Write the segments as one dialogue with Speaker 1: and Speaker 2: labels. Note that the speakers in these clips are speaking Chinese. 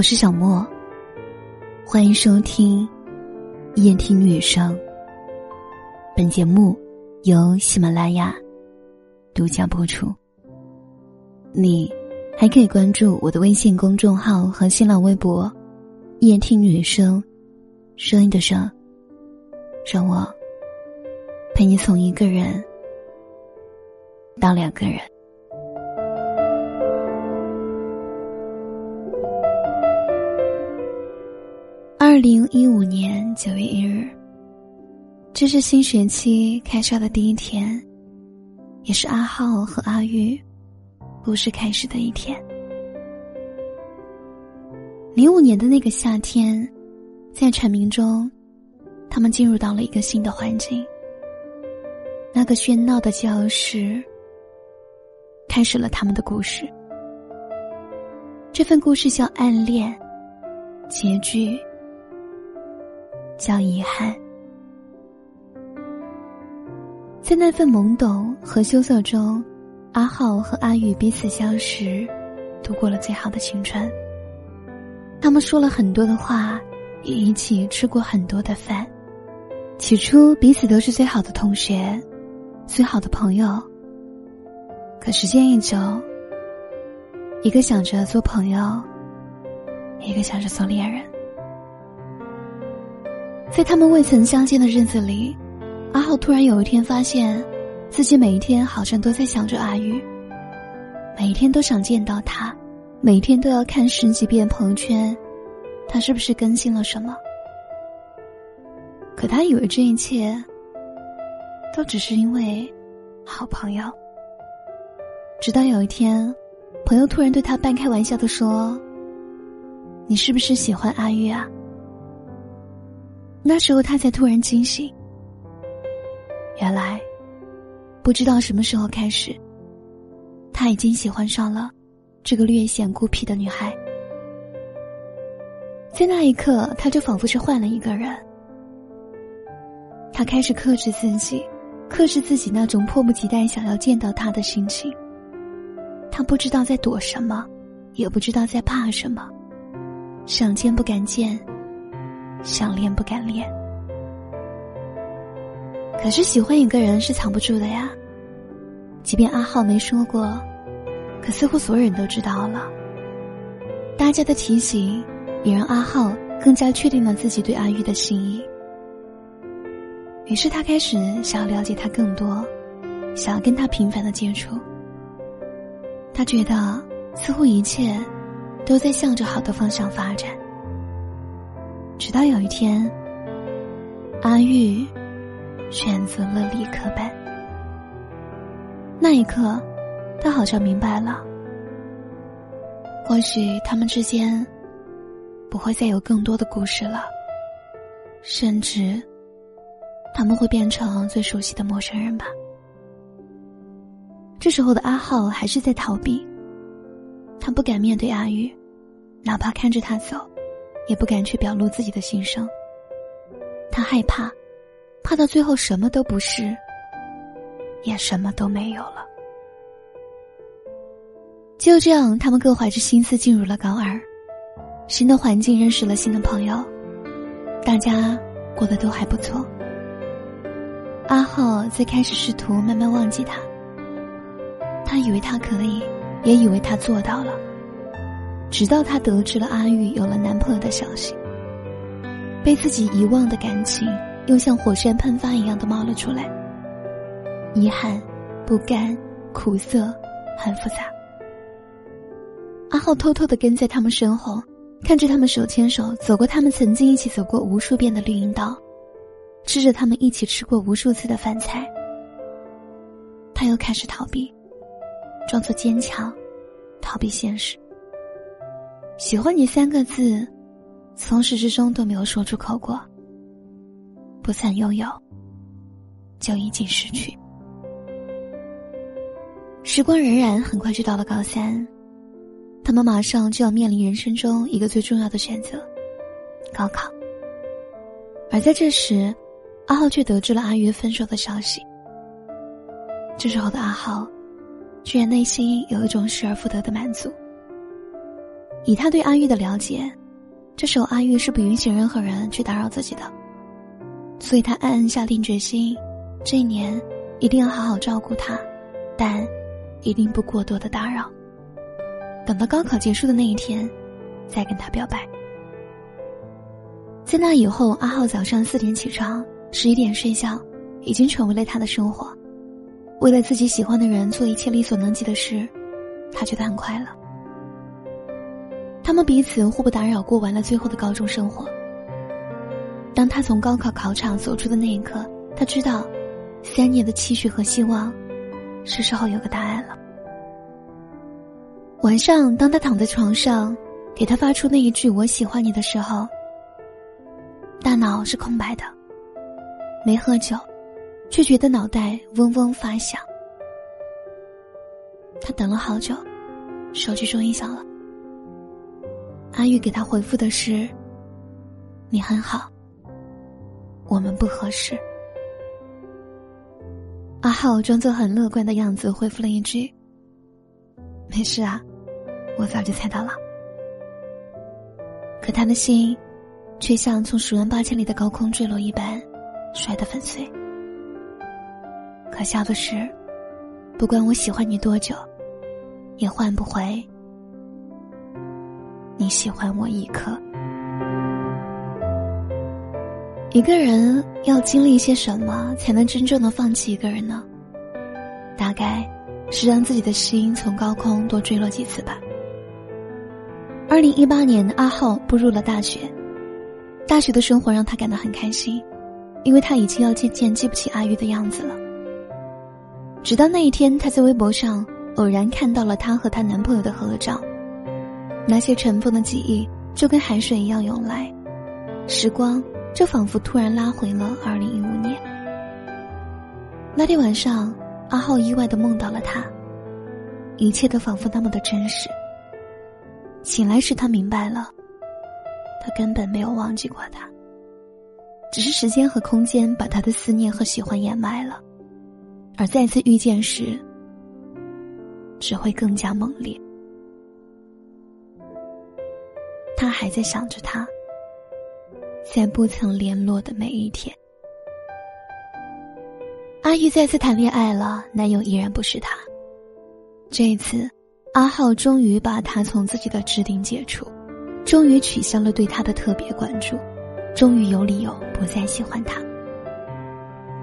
Speaker 1: 我是小莫，欢迎收听夜听女生。本节目由喜马拉雅独家播出。你还可以关注我的微信公众号和新浪微博“夜听女生”，声音的声，让我陪你从一个人到两个人。零一五年九月一日，这是新学期开校的第一天，也是阿浩和阿玉故事开始的一天。零五年的那个夏天，在蝉鸣中，他们进入到了一个新的环境。那个喧闹的教室，开始了他们的故事。这份故事叫暗恋，结局。叫遗憾，在那份懵懂和羞涩中，阿浩和阿宇彼此相识，度过了最好的青春。他们说了很多的话，也一起吃过很多的饭。起初，彼此都是最好的同学，最好的朋友。可时间一久，一个想着做朋友，一个想着做恋人。在他们未曾相见的日子里，阿浩突然有一天发现，自己每一天好像都在想着阿玉。每一天都想见到他，每天都要看十几遍朋友圈，他是不是更新了什么？可他以为这一切，都只是因为好朋友。直到有一天，朋友突然对他半开玩笑的说：“你是不是喜欢阿玉啊？”那时候他才突然惊醒，原来，不知道什么时候开始，他已经喜欢上了这个略显孤僻的女孩。在那一刻，他就仿佛是换了一个人。他开始克制自己，克制自己那种迫不及待想要见到他的心情。他不知道在躲什么，也不知道在怕什么，想见不敢见。想恋不敢恋，可是喜欢一个人是藏不住的呀。即便阿浩没说过，可似乎所有人都知道了。大家的提醒也让阿浩更加确定了自己对阿玉的心意。于是他开始想要了解他更多，想要跟他频繁的接触。他觉得似乎一切都在向着好的方向发展。直到有一天，阿玉选择了理科班。那一刻，他好像明白了，或许他们之间不会再有更多的故事了，甚至他们会变成最熟悉的陌生人吧。这时候的阿浩还是在逃避，他不敢面对阿玉，哪怕看着他走。也不敢去表露自己的心声。他害怕，怕到最后什么都不是，也什么都没有了。就这样，他们各怀着心思进入了高二，新的环境认识了新的朋友，大家过得都还不错。阿浩最开始试图慢慢忘记他，他以为他可以，也以为他做到了。直到他得知了阿玉有了男朋友的消息，被自己遗忘的感情又像火山喷发一样的冒了出来。遗憾、不甘、苦涩，很复杂。阿浩偷偷的跟在他们身后，看着他们手牵手走过他们曾经一起走过无数遍的绿荫道，吃着他们一起吃过无数次的饭菜。他又开始逃避，装作坚强，逃避现实。喜欢你三个字，从始至终都没有说出口过。不曾拥有，就已经失去。时光荏苒，很快就到了高三，他们马上就要面临人生中一个最重要的选择——高考。而在这时，阿浩却得知了阿玉分手的消息。这时候的阿浩，居然内心有一种失而复得的满足。以他对阿玉的了解，这时候阿玉是不允许任何人去打扰自己的，所以他暗暗下定决心，这一年一定要好好照顾他，但一定不过多的打扰。等到高考结束的那一天，再跟他表白。在那以后，阿浩早上四点起床，十一点睡觉，已经成为了他的生活。为了自己喜欢的人做一切力所能及的事，他觉得很快乐。他们彼此互不打扰，过完了最后的高中生活。当他从高考考场走出的那一刻，他知道，三年的期许和希望，是时候有个答案了。晚上，当他躺在床上，给他发出那一句“我喜欢你”的时候，大脑是空白的。没喝酒，却觉得脑袋嗡嗡发响。他等了好久，手机终于响了。阿玉给他回复的是：“你很好，我们不合适。”阿浩装作很乐观的样子回复了一句：“没事啊。”我早就猜到了，可他的心，却像从十万八千里的高空坠落一般，摔得粉碎。可笑的是，不管我喜欢你多久，也换不回你喜欢我一刻。一个人要经历一些什么，才能真正的放弃一个人呢？大概是让自己的心从高空多坠落几次吧。二零一八年，阿浩步入了大学。大学的生活让他感到很开心，因为他已经要渐渐记不起阿玉的样子了。直到那一天，他在微博上偶然看到了她和她男朋友的合照，那些尘封的记忆就跟海水一样涌来，时光就仿佛突然拉回了二零一五年。那天晚上，阿浩意外的梦到了他，一切都仿佛那么的真实。醒来时，他明白了，他根本没有忘记过他，只是时间和空间把他的思念和喜欢掩埋了，而再次遇见时，只会更加猛烈。他还在想着他，在不曾联络的每一天。阿玉再次谈恋爱了，男友依然不是他，这一次。阿浩终于把他从自己的置顶解除，终于取消了对他的特别关注，终于有理由不再喜欢他，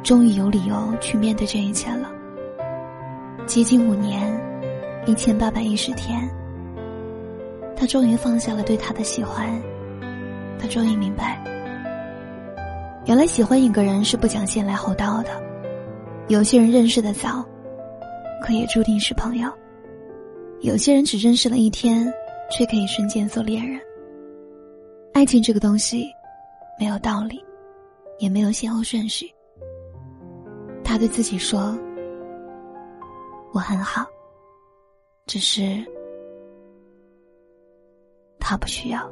Speaker 1: 终于有理由去面对这一切了。接近五年，一千八百一十天，他终于放下了对他的喜欢，他终于明白，原来喜欢一个人是不讲先来后到的，有些人认识的早，可也注定是朋友。有些人只认识了一天，却可以瞬间做恋人。爱情这个东西，没有道理，也没有先后顺序。他对自己说：“我很好，只是他不需要。”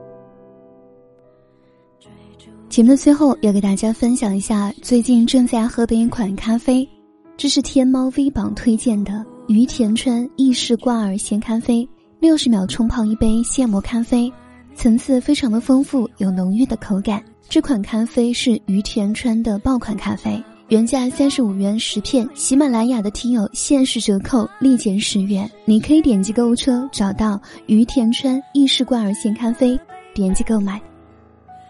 Speaker 1: 节目的最后要给大家分享一下最近正在喝的一款咖啡，这是天猫 V 榜推荐的。于田川意式挂耳鲜咖啡，六十秒冲泡一杯现磨咖啡，层次非常的丰富，有浓郁的口感。这款咖啡是于田川的爆款咖啡，原价三十五元十片，喜马拉雅的听友限时折扣立减十元。你可以点击购物车找到于田川意式罐儿现咖啡，点击购买。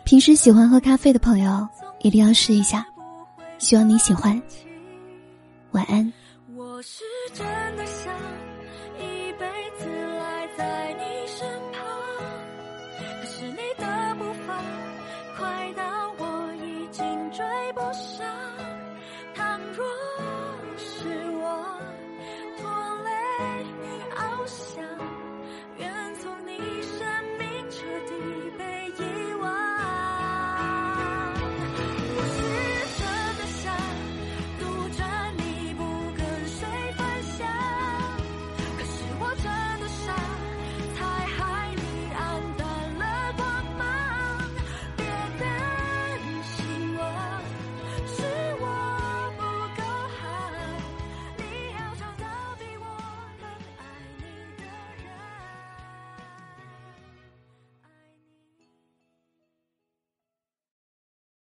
Speaker 1: 平时喜欢喝咖啡的朋友一定要试一下，希望你喜欢。晚安。我是真的想一辈子赖在你。